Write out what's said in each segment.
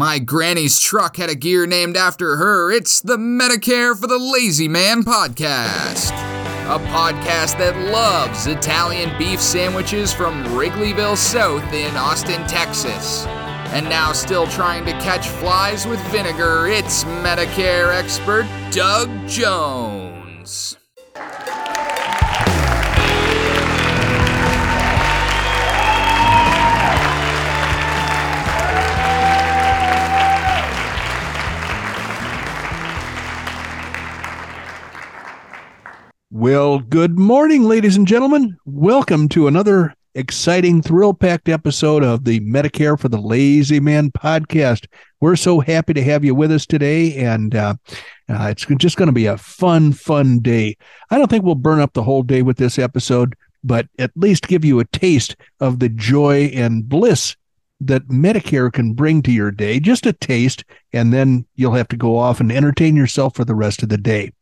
My granny's truck had a gear named after her. It's the Medicare for the Lazy Man podcast. A podcast that loves Italian beef sandwiches from Wrigleyville South in Austin, Texas. And now still trying to catch flies with vinegar, it's Medicare expert Doug Jones. Good morning, ladies and gentlemen. Welcome to another exciting, thrill packed episode of the Medicare for the Lazy Man podcast. We're so happy to have you with us today, and uh, uh, it's just going to be a fun, fun day. I don't think we'll burn up the whole day with this episode, but at least give you a taste of the joy and bliss that Medicare can bring to your day, just a taste, and then you'll have to go off and entertain yourself for the rest of the day.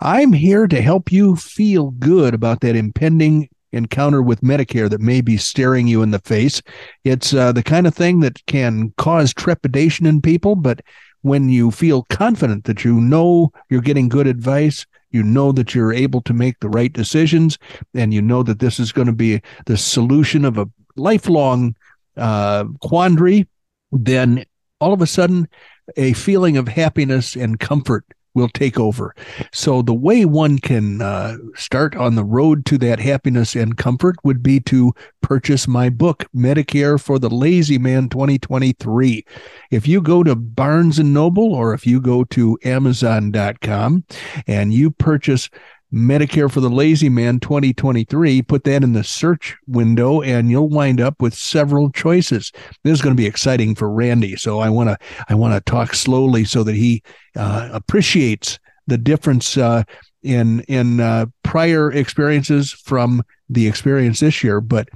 I'm here to help you feel good about that impending encounter with Medicare that may be staring you in the face. It's uh, the kind of thing that can cause trepidation in people, but when you feel confident that you know you're getting good advice, you know that you're able to make the right decisions, and you know that this is going to be the solution of a lifelong uh, quandary, then all of a sudden, a feeling of happiness and comfort will take over. So the way one can uh, start on the road to that happiness and comfort would be to purchase my book, Medicare for the Lazy Man 2023. If you go to Barnes and Noble or if you go to Amazon.com and you purchase Medicare for the Lazy Man 2023. Put that in the search window and you'll wind up with several choices. This is going to be exciting for Randy. So I want to I want to talk slowly so that he uh, appreciates the difference uh, in in uh, prior experiences from the experience this year. But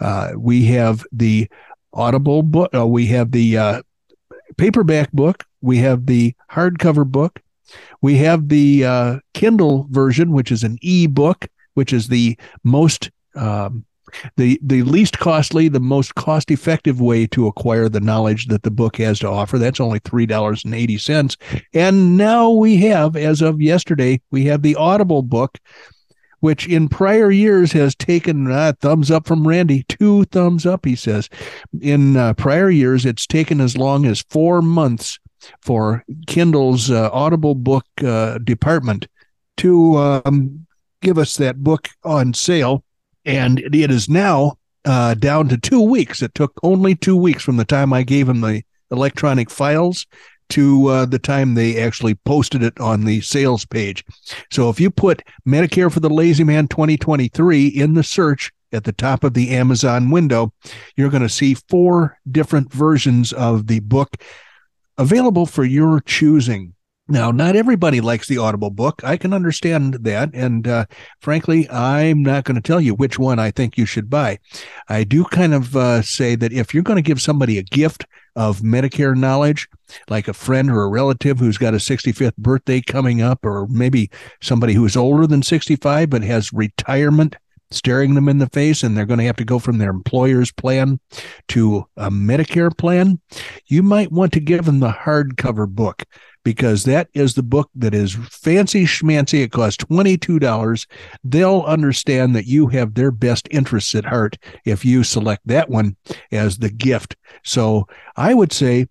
uh, we have the Audible book. Uh, we have the uh, paperback book. We have the hardcover book we have the uh, Kindle version, which is an e-book, which is the most um, the the least costly, the most cost effective way to acquire the knowledge that the book has to offer. That's only three dollars and eighty cents. And now we have, as of yesterday, we have the Audible book, which in prior years has taken uh, thumbs up from Randy, two thumbs up. He says, in uh, prior years, it's taken as long as four months for Kindle's uh, Audible book uh, department to um, give us that book on sale. And it is now uh, down to two weeks. It took only two weeks from the time I gave him the electronic files to uh, the time they actually posted it on the sales page. So if you put Medicare for the Lazy Man 2023 in the search at the top of the Amazon window, you're going to see four different versions of the book available for your choosing. Now, not everybody likes the Audible book. I can understand that. And uh, frankly, I'm not going to tell you which one I think you should buy. I do kind of uh, say that if you're going to give somebody a gift of Medicare knowledge, like a friend or a relative who's got a 65th birthday coming up, or maybe somebody who's older than 65 but has retirement staring them in the face and they're going to have to go from their employer's plan to a Medicare plan, you might want to give them the hardcover book because that is the book that is fancy schmancy. It costs $22. They'll understand that you have their best interests at heart if you select that one as the gift. So I would say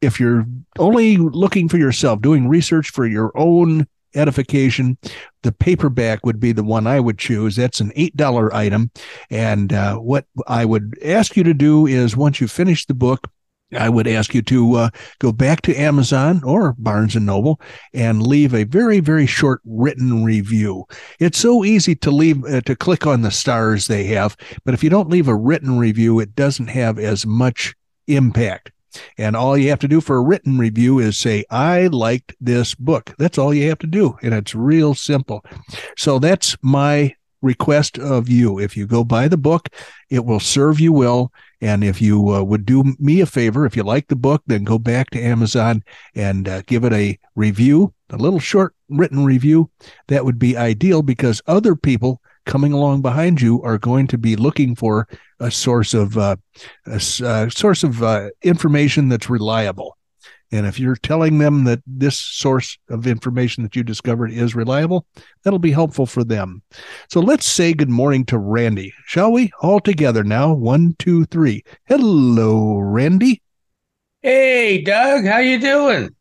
if you're only looking for yourself, doing research for your own edification. The paperback would be the one I would choose. That's an $8 item. And uh, what I would ask you to do is once you finish the book, I would ask you to uh, go back to Amazon or Barnes and Noble and leave a very, very short written review. It's so easy to leave uh, to click on the stars they have, but if you don't leave a written review, it doesn't have as much impact. And all you have to do for a written review is say, I liked this book. That's all you have to do. And it's real simple. So that's my request of you. If you go buy the book, it will serve you well. And if you uh, would do me a favor, if you like the book, then go back to Amazon and uh, give it a review, a little short written review. That would be ideal because other people coming along behind you are going to be looking for a source of uh, a, a, source of uh, information that's reliable. And if you're telling them that this source of information that you discovered is reliable, that'll be helpful for them. So let's say good morning to Randy, shall we? All together now. One, two, three. Hello, Randy. Hey, Doug. How you doing?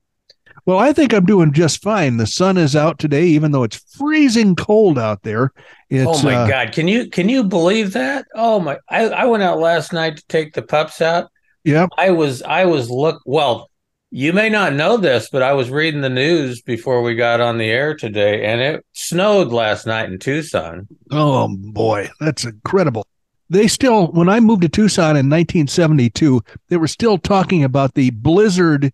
Well, I think I'm doing just fine. The sun is out today, even though it's freezing cold out there. It's, oh my uh, God! Can you can you believe that? Oh my! I, I went out last night to take the pups out. Yeah. I was I was look well. You may not know this, but I was reading the news before we got on the air today, and it snowed last night in Tucson. Oh boy, that's incredible. They still, when I moved to Tucson in 1972, they were still talking about the blizzard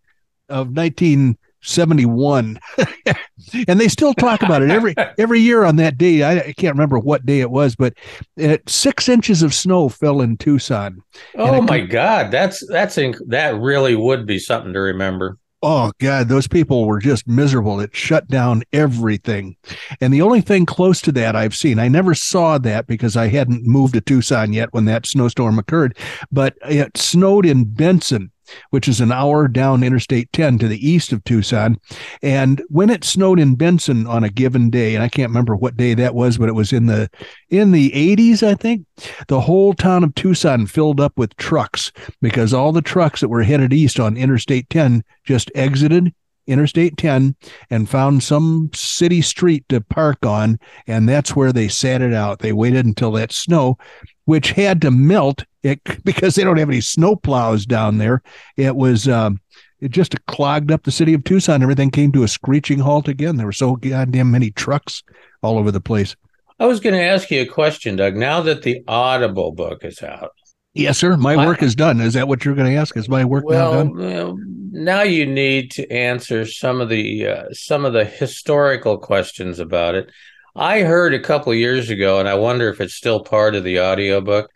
of 19 71 and they still talk about it every every year on that day. I, I, can't remember what day it was but it, six inches of snow fell in tucson. Oh my god that's that's inc- that really would be something to remember. Oh god those people were just miserable. It shut down everything. And the only thing close to that i've seen i never saw that because i hadn't moved to tucson yet when that snowstorm occurred but it snowed in benson which is an hour down Interstate 10 to the east of Tucson. And when it snowed in Benson on a given day, and I can't remember what day that was, but it was in the in the 80s, I think, the whole town of Tucson filled up with trucks because all the trucks that were headed east on Interstate 10 just exited Interstate 10 and found some city street to park on, and that's where they sat it out. They waited until that snow, which had to melt it, because they don't have any snow plows down there. It was um, it just clogged up the city of Tucson. Everything came to a screeching halt again. There were so goddamn many trucks all over the place. I was going to ask you a question, Doug. Now that the Audible book is out, Yes, sir. My work is done. Is that what you're going to ask? Is my work well, now done? Well, now you need to answer some of the uh, some of the historical questions about it. I heard a couple years ago, and I wonder if it's still part of the audiobook,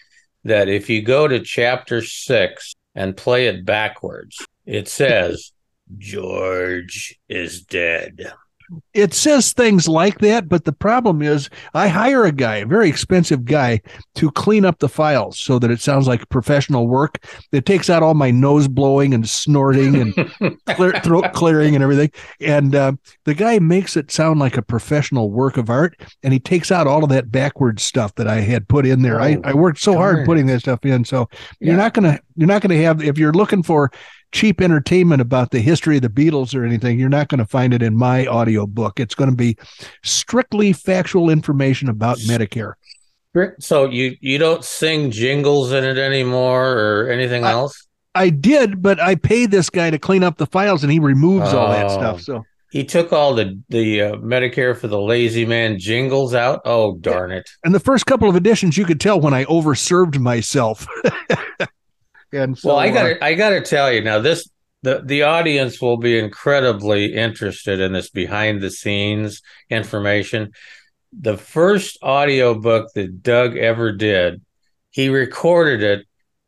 that if you go to chapter six and play it backwards, it says George is dead it says things like that, but the problem is I hire a guy, a very expensive guy, to clean up the files so that it sounds like professional work. It takes out all my nose blowing and snorting and clear, throat clearing and everything. And uh, the guy makes it sound like a professional work of art, and he takes out all of that backward stuff that I had put in there. Oh, I, I worked so darn. hard putting that stuff in. So yeah. you're not gonna you're not gonna have if you're looking for cheap entertainment about the history of the Beatles or anything, you're not going to find it in my audio book. It's going to be strictly factual information about Medicare. So you you don't sing jingles in it anymore or anything I, else? I did, but I paid this guy to clean up the files, and he removes oh. all that stuff. Oh. So he took all the the uh, Medicare for the lazy man jingles out. Oh darn it! And the first couple of editions, you could tell when I overserved myself. And so, well, I got to uh, I got to tell you now this the the audience will be incredibly interested in this behind the scenes information. The first audiobook that Doug ever did, he recorded it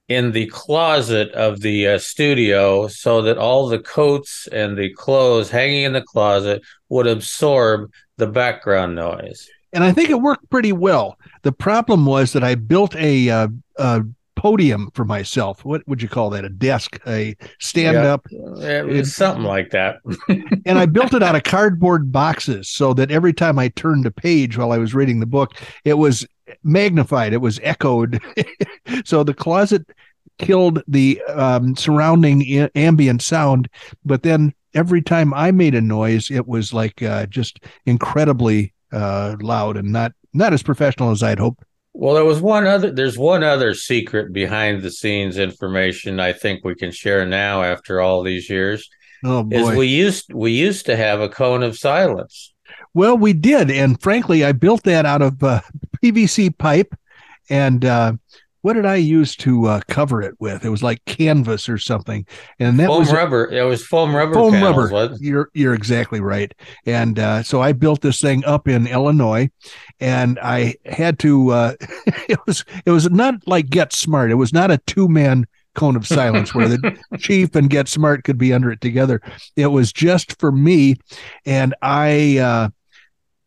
in the closet of the uh, studio so that all the coats and the clothes hanging in the closet would absorb the background noise. And I think it worked pretty well. The problem was that I built a, uh, a podium for myself. What would you call that? A desk, a stand up. It was something like that. and I built it out of cardboard boxes so that every time I turned a page while I was reading the book, it was magnified, it was echoed. so the closet killed the um, surrounding ambient sound, but then every time I made a noise, it was like uh, just incredibly uh, loud and not not as professional as I'd hoped. Well, there was one other. There's one other secret behind the scenes information I think we can share now after all these years. Oh boy! Is we used we used to have a cone of silence. Well, we did, and frankly, I built that out of uh, PVC pipe and uh, what did I use to uh, cover it with? It was like canvas or something, and that foam was rubber. It was foam rubber. Foam panels, rubber. You're you're exactly right. And uh, so I built this thing up in Illinois, and I had to. Uh, it was it was not like Get Smart. It was not a two man cone of silence where the chief and Get Smart could be under it together. It was just for me, and I.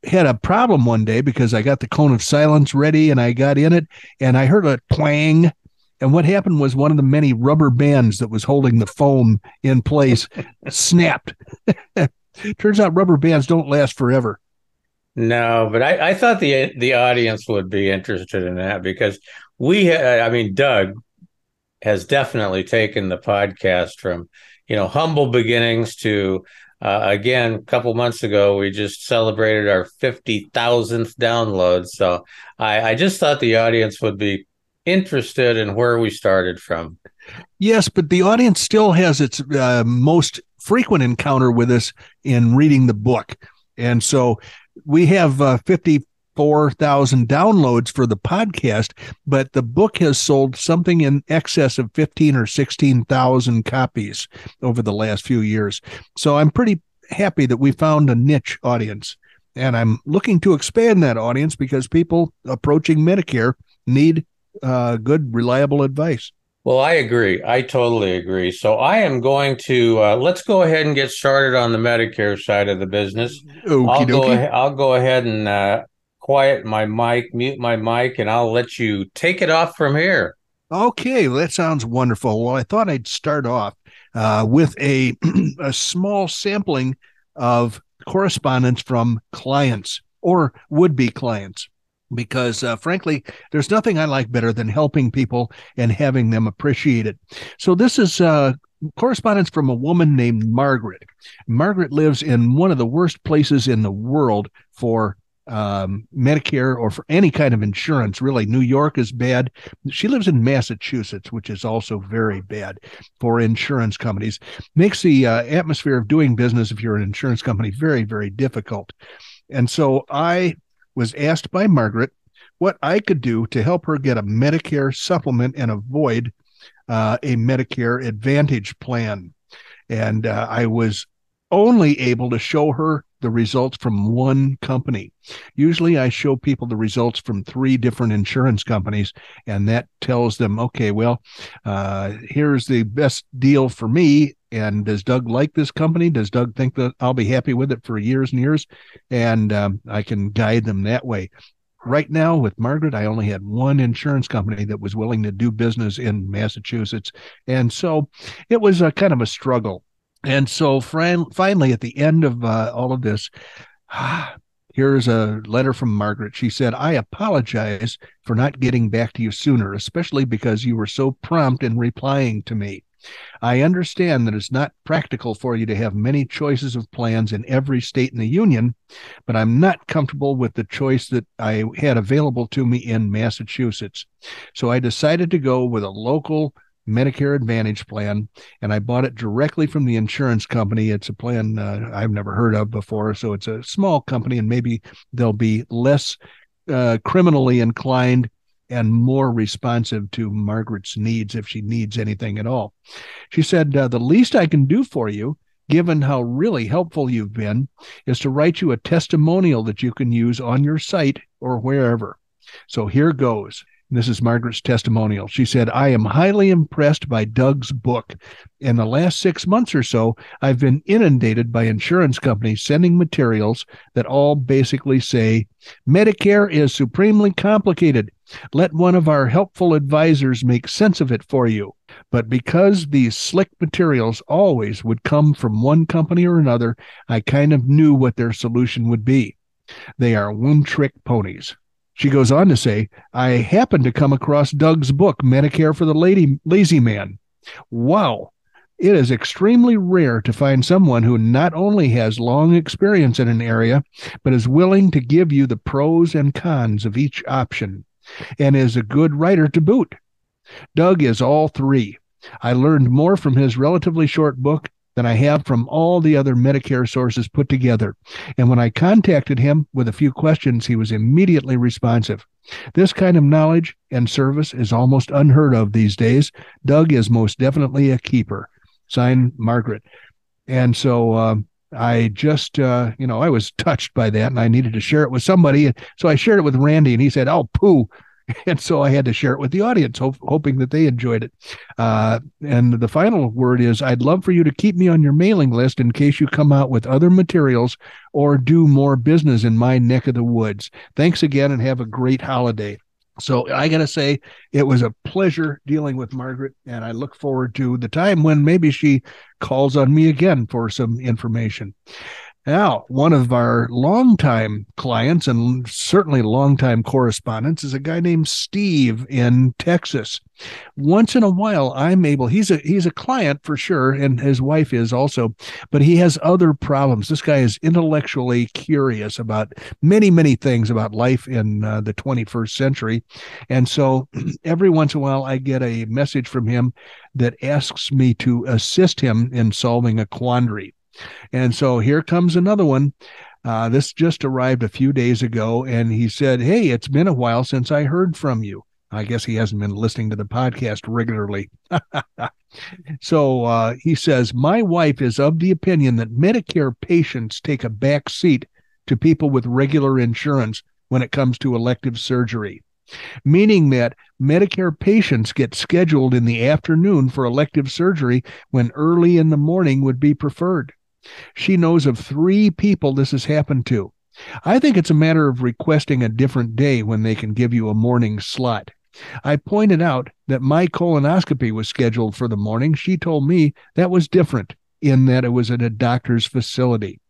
Had a problem one day because I got the cone of silence ready and I got in it and I heard a twang. And what happened was one of the many rubber bands that was holding the foam in place snapped. Turns out rubber bands don't last forever. No, but I, I thought the the audience would be interested in that because we, I mean, Doug has definitely taken the podcast from you know humble beginnings to uh, again, a couple months ago, we just celebrated our 50,000th download. So I, I just thought the audience would be interested in where we started from. Yes, but the audience still has its uh, most frequent encounter with us in reading the book. And so we have uh, 54,000 downloads for the podcast, but the book has sold something in excess of 15 or 16,000 copies over the last few years. So I'm pretty happy that we found a niche audience. And I'm looking to expand that audience because people approaching Medicare need uh, good, reliable advice. Well, I agree. I totally agree. So I am going to uh, let's go ahead and get started on the Medicare side of the business. Okey I'll go. I'll go ahead and uh, quiet my mic, mute my mic, and I'll let you take it off from here. Okay, that sounds wonderful. Well, I thought I'd start off uh, with a a small sampling of correspondence from clients or would be clients because uh, frankly there's nothing i like better than helping people and having them appreciate it so this is uh, correspondence from a woman named margaret margaret lives in one of the worst places in the world for um, Medicare or for any kind of insurance. Really, New York is bad. She lives in Massachusetts, which is also very bad for insurance companies. Makes the uh, atmosphere of doing business if you're an insurance company very, very difficult. And so I was asked by Margaret what I could do to help her get a Medicare supplement and avoid uh, a Medicare Advantage plan. And uh, I was only able to show her the results from one company. Usually I show people the results from three different insurance companies, and that tells them, okay, well, uh, here's the best deal for me. And does Doug like this company? Does Doug think that I'll be happy with it for years and years? And um, I can guide them that way. Right now, with Margaret, I only had one insurance company that was willing to do business in Massachusetts. And so it was a kind of a struggle and so finally, at the end of uh, all of this, ah, here's a letter from Margaret. She said, I apologize for not getting back to you sooner, especially because you were so prompt in replying to me. I understand that it's not practical for you to have many choices of plans in every state in the union, but I'm not comfortable with the choice that I had available to me in Massachusetts. So I decided to go with a local Medicare Advantage plan, and I bought it directly from the insurance company. It's a plan uh, I've never heard of before, so it's a small company, and maybe they'll be less uh, criminally inclined and more responsive to Margaret's needs if she needs anything at all. She said, uh, The least I can do for you, given how really helpful you've been, is to write you a testimonial that you can use on your site or wherever. So here goes. This is Margaret's testimonial. She said, I am highly impressed by Doug's book. In the last six months or so, I've been inundated by insurance companies sending materials that all basically say Medicare is supremely complicated. Let one of our helpful advisors make sense of it for you. But because these slick materials always would come from one company or another, I kind of knew what their solution would be. They are one trick ponies. She goes on to say, I happened to come across Doug's book, Medicare for the Lady, Lazy Man. Wow. It is extremely rare to find someone who not only has long experience in an area, but is willing to give you the pros and cons of each option and is a good writer to boot. Doug is all three. I learned more from his relatively short book than I have from all the other Medicare sources put together. And when I contacted him with a few questions, he was immediately responsive. This kind of knowledge and service is almost unheard of these days. Doug is most definitely a keeper. Signed, Margaret. And so uh, I just, uh, you know, I was touched by that and I needed to share it with somebody. So I shared it with Randy and he said, Oh, poo. and so I had to share it with the audience, hoping that they enjoyed it. Uh, and the final word is I'd love for you to keep me on your mailing list in case you come out with other materials or do more business in my neck of the woods. Thanks again and have a great holiday. So I got to say, it was a pleasure dealing with Margaret, and I look forward to the time when maybe she calls on me again for some information. Now, one of our longtime clients and certainly longtime correspondents is a guy named Steve in Texas. Once in a while, I'm able. He's a he's a client for sure, and his wife is also, but he has other problems. This guy is intellectually curious about many many things about life in uh, the 21st century, and so every once in a while, I get a message from him that asks me to assist him in solving a quandary. And so here comes another one. Uh, this just arrived a few days ago, and he said, Hey, it's been a while since I heard from you. I guess he hasn't been listening to the podcast regularly. so uh, he says, My wife is of the opinion that Medicare patients take a back seat to people with regular insurance when it comes to elective surgery, meaning that Medicare patients get scheduled in the afternoon for elective surgery when early in the morning would be preferred. She knows of three people this has happened to. I think it's a matter of requesting a different day when they can give you a morning slot. I pointed out that my colonoscopy was scheduled for the morning. She told me that was different in that it was at a doctor's facility.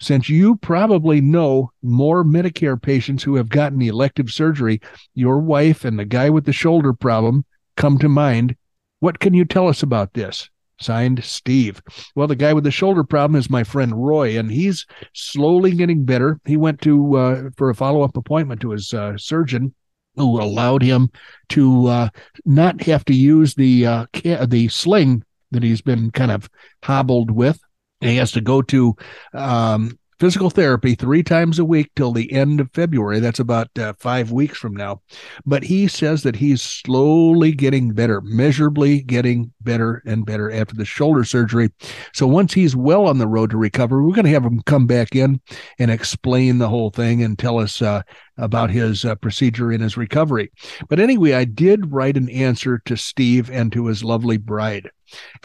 Since you probably know more Medicare patients who have gotten elective surgery, your wife and the guy with the shoulder problem come to mind. What can you tell us about this? Signed, Steve. Well, the guy with the shoulder problem is my friend Roy, and he's slowly getting better. He went to uh, for a follow up appointment to his uh, surgeon, who allowed him to uh, not have to use the uh, the sling that he's been kind of hobbled with. He has to go to um, physical therapy three times a week till the end of February. That's about uh, five weeks from now. But he says that he's slowly getting better, measurably getting better and better after the shoulder surgery. So once he's well on the road to recovery, we're going to have him come back in and explain the whole thing and tell us uh, about his uh, procedure and his recovery. But anyway, I did write an answer to Steve and to his lovely bride.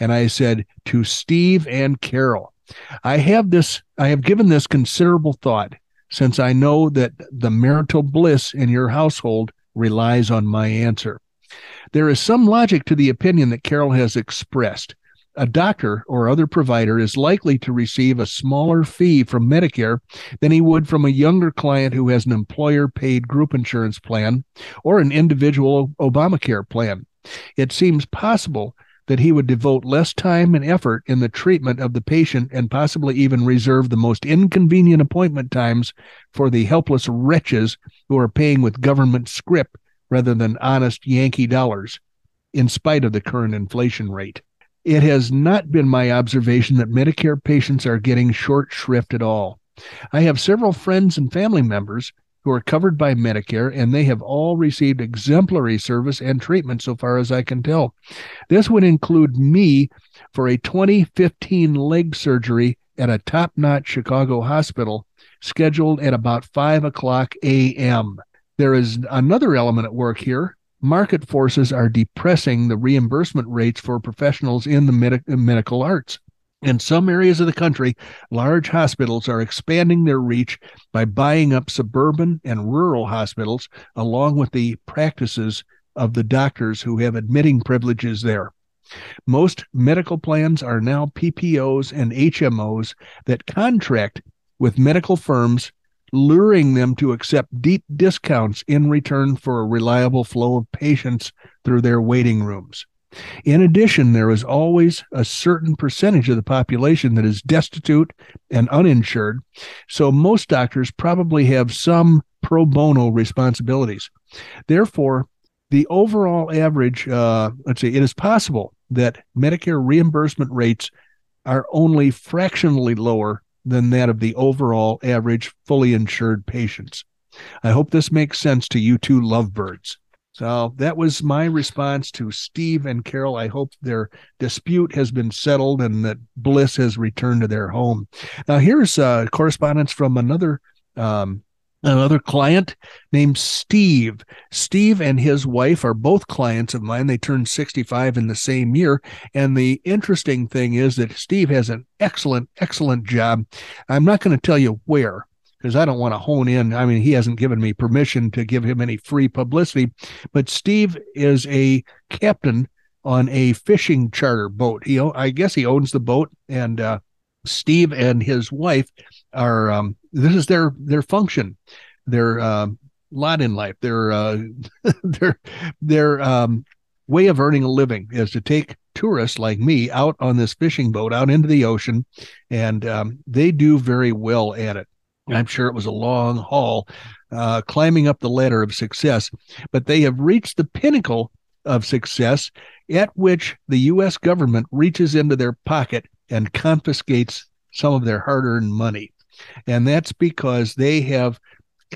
And I said, to Steve and Carol, I have this, I have given this considerable thought since I know that the marital bliss in your household relies on my answer. There is some logic to the opinion that Carol has expressed. A doctor or other provider is likely to receive a smaller fee from Medicare than he would from a younger client who has an employer paid group insurance plan or an individual Obamacare plan. It seems possible that he would devote less time and effort in the treatment of the patient and possibly even reserve the most inconvenient appointment times for the helpless wretches who are paying with government scrip rather than honest Yankee dollars, in spite of the current inflation rate. It has not been my observation that Medicare patients are getting short shrift at all. I have several friends and family members who are covered by Medicare, and they have all received exemplary service and treatment so far as I can tell. This would include me for a 2015 leg surgery at a top notch Chicago hospital scheduled at about 5 o'clock a.m. There is another element at work here. Market forces are depressing the reimbursement rates for professionals in the med- medical arts. In some areas of the country, large hospitals are expanding their reach by buying up suburban and rural hospitals, along with the practices of the doctors who have admitting privileges there. Most medical plans are now PPOs and HMOs that contract with medical firms, luring them to accept deep discounts in return for a reliable flow of patients through their waiting rooms. In addition, there is always a certain percentage of the population that is destitute and uninsured. So most doctors probably have some pro bono responsibilities. Therefore, the overall average, uh, let's say, it is possible that Medicare reimbursement rates are only fractionally lower than that of the overall average fully insured patients. I hope this makes sense to you two lovebirds. So that was my response to Steve and Carol. I hope their dispute has been settled and that bliss has returned to their home. Now, here's uh, correspondence from another um, another client named Steve. Steve and his wife are both clients of mine. They turned 65 in the same year. And the interesting thing is that Steve has an excellent, excellent job. I'm not going to tell you where because I don't want to hone in. I mean, he hasn't given me permission to give him any free publicity, but Steve is a captain on a fishing charter boat. He, I guess, he owns the boat, and uh, Steve and his wife are. Um, this is their their function, their uh, lot in life. Their uh, their their um, way of earning a living is to take tourists like me out on this fishing boat out into the ocean, and um, they do very well at it. I'm sure it was a long haul uh, climbing up the ladder of success, but they have reached the pinnacle of success at which the U.S. government reaches into their pocket and confiscates some of their hard earned money. And that's because they have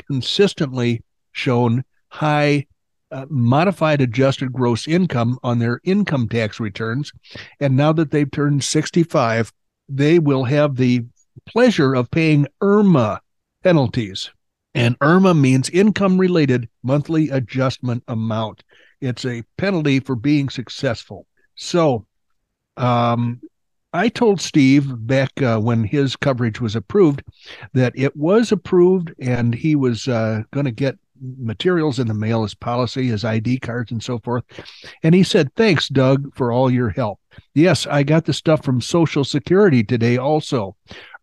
consistently shown high uh, modified adjusted gross income on their income tax returns. And now that they've turned 65, they will have the pleasure of paying IRMAA penalties. And IRMAA means income related monthly adjustment amount. It's a penalty for being successful. So, um, I told Steve back uh, when his coverage was approved that it was approved and he was uh, going to get materials in the mail, his policy, his ID cards, and so forth. And he said, Thanks, Doug, for all your help. Yes, I got the stuff from Social Security today also.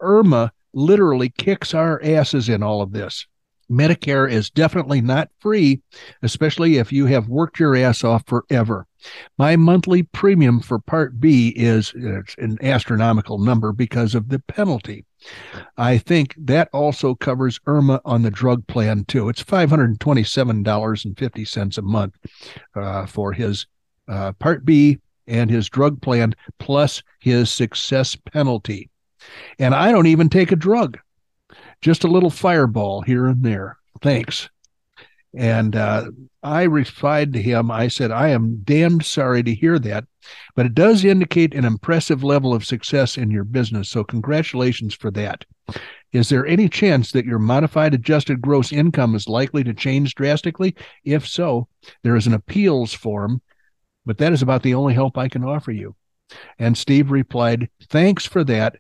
IRMAA literally kicks our asses in all of this. Medicare is definitely not free, especially if you have worked your ass off forever. My monthly premium for Part B is an astronomical number because of the penalty. I think that also covers IRMAA on the drug plan too. It's $527.50 a month uh, for his uh, Part B and his drug plan plus his success penalty. And I don't even take a drug, just a little fireball here and there. Thanks. And uh, I replied to him, I said, I am damned sorry to hear that, but it does indicate an impressive level of success in your business. So, congratulations for that. Is there any chance that your modified adjusted gross income is likely to change drastically? If so, there is an appeals form, but that is about the only help I can offer you. And Steve replied, Thanks for that.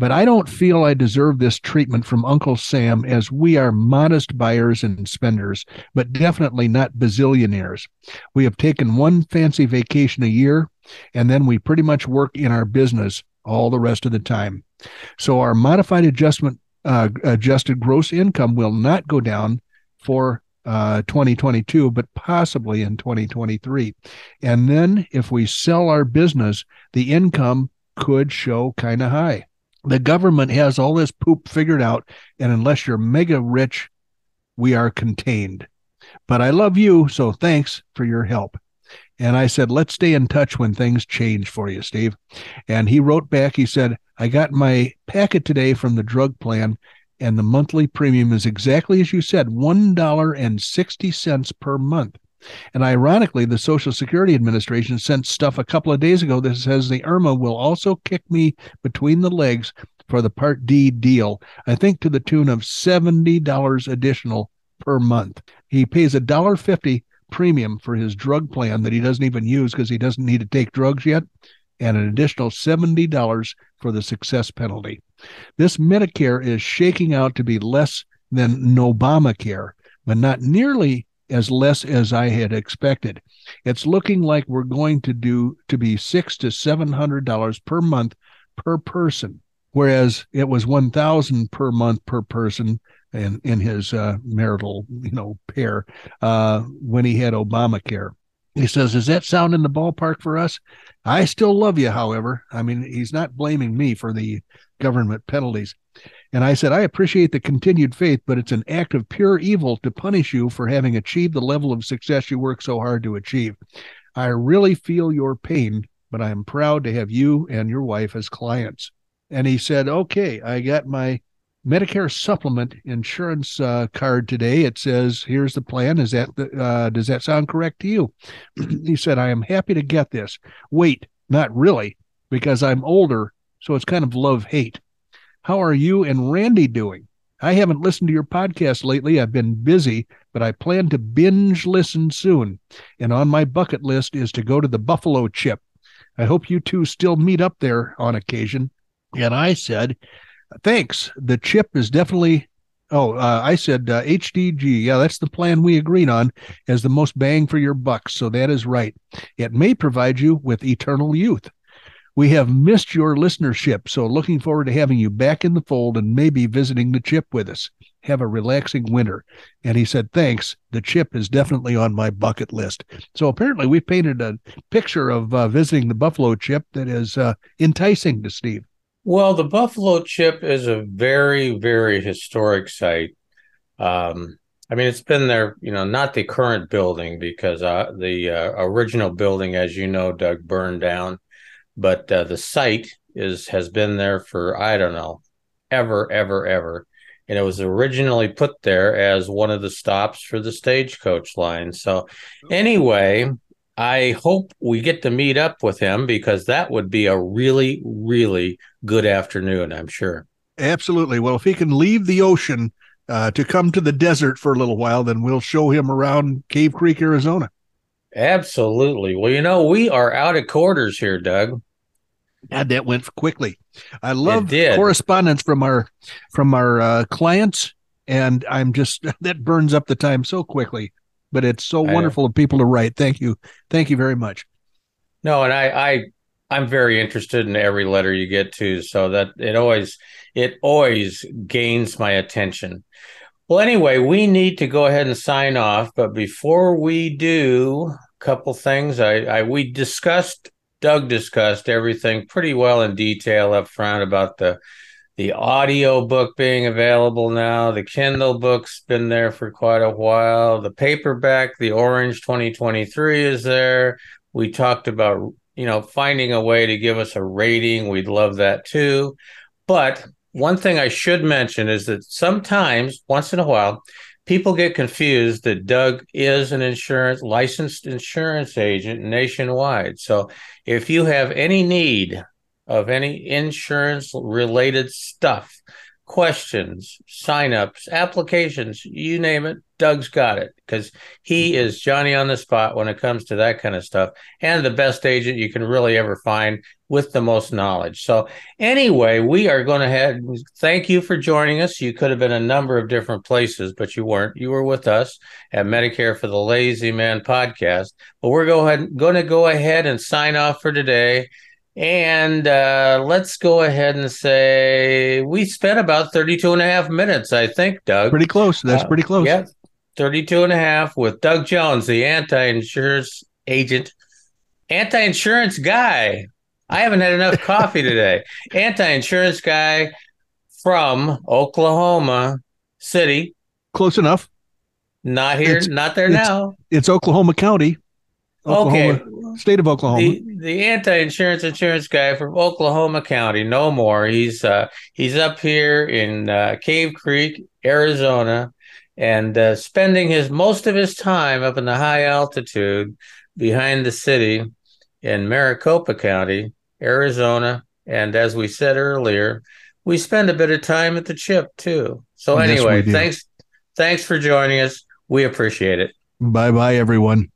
But I don't feel I deserve this treatment from Uncle Sam as we are modest buyers and spenders, but definitely not bazillionaires. We have taken one fancy vacation a year, and then we pretty much work in our business all the rest of the time. So our modified adjustment uh, adjusted gross income will not go down for uh, 2022, but possibly in 2023. And then if we sell our business, the income could show kind of high the government has all this poop figured out, and unless you're mega rich, we are contained. But I love you, so thanks for your help. And I said, let's stay in touch when things change for you, Steve. And he wrote back, he said, I got my packet today from the drug plan, and the monthly premium is exactly as you said $1.60 per month. And ironically, the Social Security Administration sent stuff a couple of days ago that says the IRMAA will also kick me between the legs for the Part D deal, I think to the tune of $70 additional per month. He pays a dollar fifty premium for his drug plan that he doesn't even use because he doesn't need to take drugs yet, and an additional $70 for the success penalty. This Medicare is shaking out to be less than Obamacare, but not nearly as less as I had expected. It's looking like we're going to do to be six to seven hundred dollars per month per person, whereas it was one thousand per month per person in in his uh, marital you know pair uh, when he had Obamacare. He says, "Does that sound in the ballpark for us?" I still love you, however. I mean, he's not blaming me for the government penalties. And I said, I appreciate the continued faith, but it's an act of pure evil to punish you for having achieved the level of success you work so hard to achieve. I really feel your pain but I am proud to have you and your wife as clients. And he said, Okay, I got my Medicare supplement insurance uh, card today. It says, "Here's the plan." Is that uh, does that sound correct to you? he said, "I am happy to get this." Wait, not really, because I'm older, so it's kind of love hate. How are you and Randy doing? I haven't listened to your podcast lately. I've been busy, but I plan to binge listen soon. And on my bucket list is to go to the Buffalo Chip. I hope you two still meet up there on occasion. And I said, Thanks. The chip is definitely. Oh, uh, I said uh, HDG. Yeah, that's the plan we agreed on as the most bang for your buck. So that is right. It may provide you with eternal youth. We have missed your listenership, so looking forward to having you back in the fold and maybe visiting the chip with us. Have a relaxing winter. And he said, Thanks. The chip is definitely on my bucket list. So apparently, we painted a picture of uh, visiting the buffalo chip that is uh, enticing to Steve. Well, the Buffalo Chip is a very, very historic site. Um, I mean, it's been there, you know, not the current building because uh, the uh, original building, as you know, Doug, burned down, but uh, the site is has been there for I don't know, ever, ever, ever, and it was originally put there as one of the stops for the stagecoach line. So, anyway, I hope we get to meet up with him because that would be a really, really good afternoon, I'm sure. Absolutely. Well, if he can leave the ocean uh, to come to the desert for a little while, then we'll show him around Cave Creek, Arizona. Absolutely. Well, you know, we are out of quarters here, Doug. God, that went quickly. I love correspondence from our from our uh, clients, and I'm just that burns up the time so quickly but it's so wonderful of people to write. Thank you. Thank you very much. No, and I, I I'm very interested in every letter you get to, so that it always it always gains my attention. Well, anyway, we need to go ahead and sign off, but before we do, a couple things. I, I we discussed Doug discussed everything pretty well in detail up front about the the audio book being available now. The Kindle book's been there for quite a while. The paperback, the Orange 2023 is there. We talked about, you know, finding a way to give us a rating. We'd love that too. But one thing I should mention is that sometimes, once in a while, people get confused that Doug is an insurance licensed insurance agent nationwide. So if you have any need of any insurance related stuff, questions, signups, applications, you name it, Doug's got it because he mm-hmm. is Johnny on the spot when it comes to that kind of stuff and the best agent you can really ever find with the most knowledge. So, anyway, we are going to head. Thank you for joining us. You could have been a number of different places, but you weren't. You were with us at Medicare for the Lazy Man podcast. But we're go ahead, going to go ahead and sign off for today. And uh, let's go ahead and say we spent about 32 and a half minutes, I think, Doug. Pretty close. That's uh, pretty close. Yeah, 32 and a half with Doug Jones, the anti insurance agent, anti insurance guy. I haven't had enough coffee today. Anti insurance guy from Oklahoma City. Close enough. Not here, it's, not there it's, now. It's Oklahoma County. Oklahoma, okay. State of Oklahoma. The, the anti-insurance insurance guy from Oklahoma County, no more. He's uh, he's up here in uh, Cave Creek, Arizona, and uh, spending his most of his time up in the high altitude behind the city in Maricopa County, Arizona. And as we said earlier, we spend a bit of time at the chip too. So anyway, yes, thanks thanks for joining us. We appreciate it. Bye bye everyone.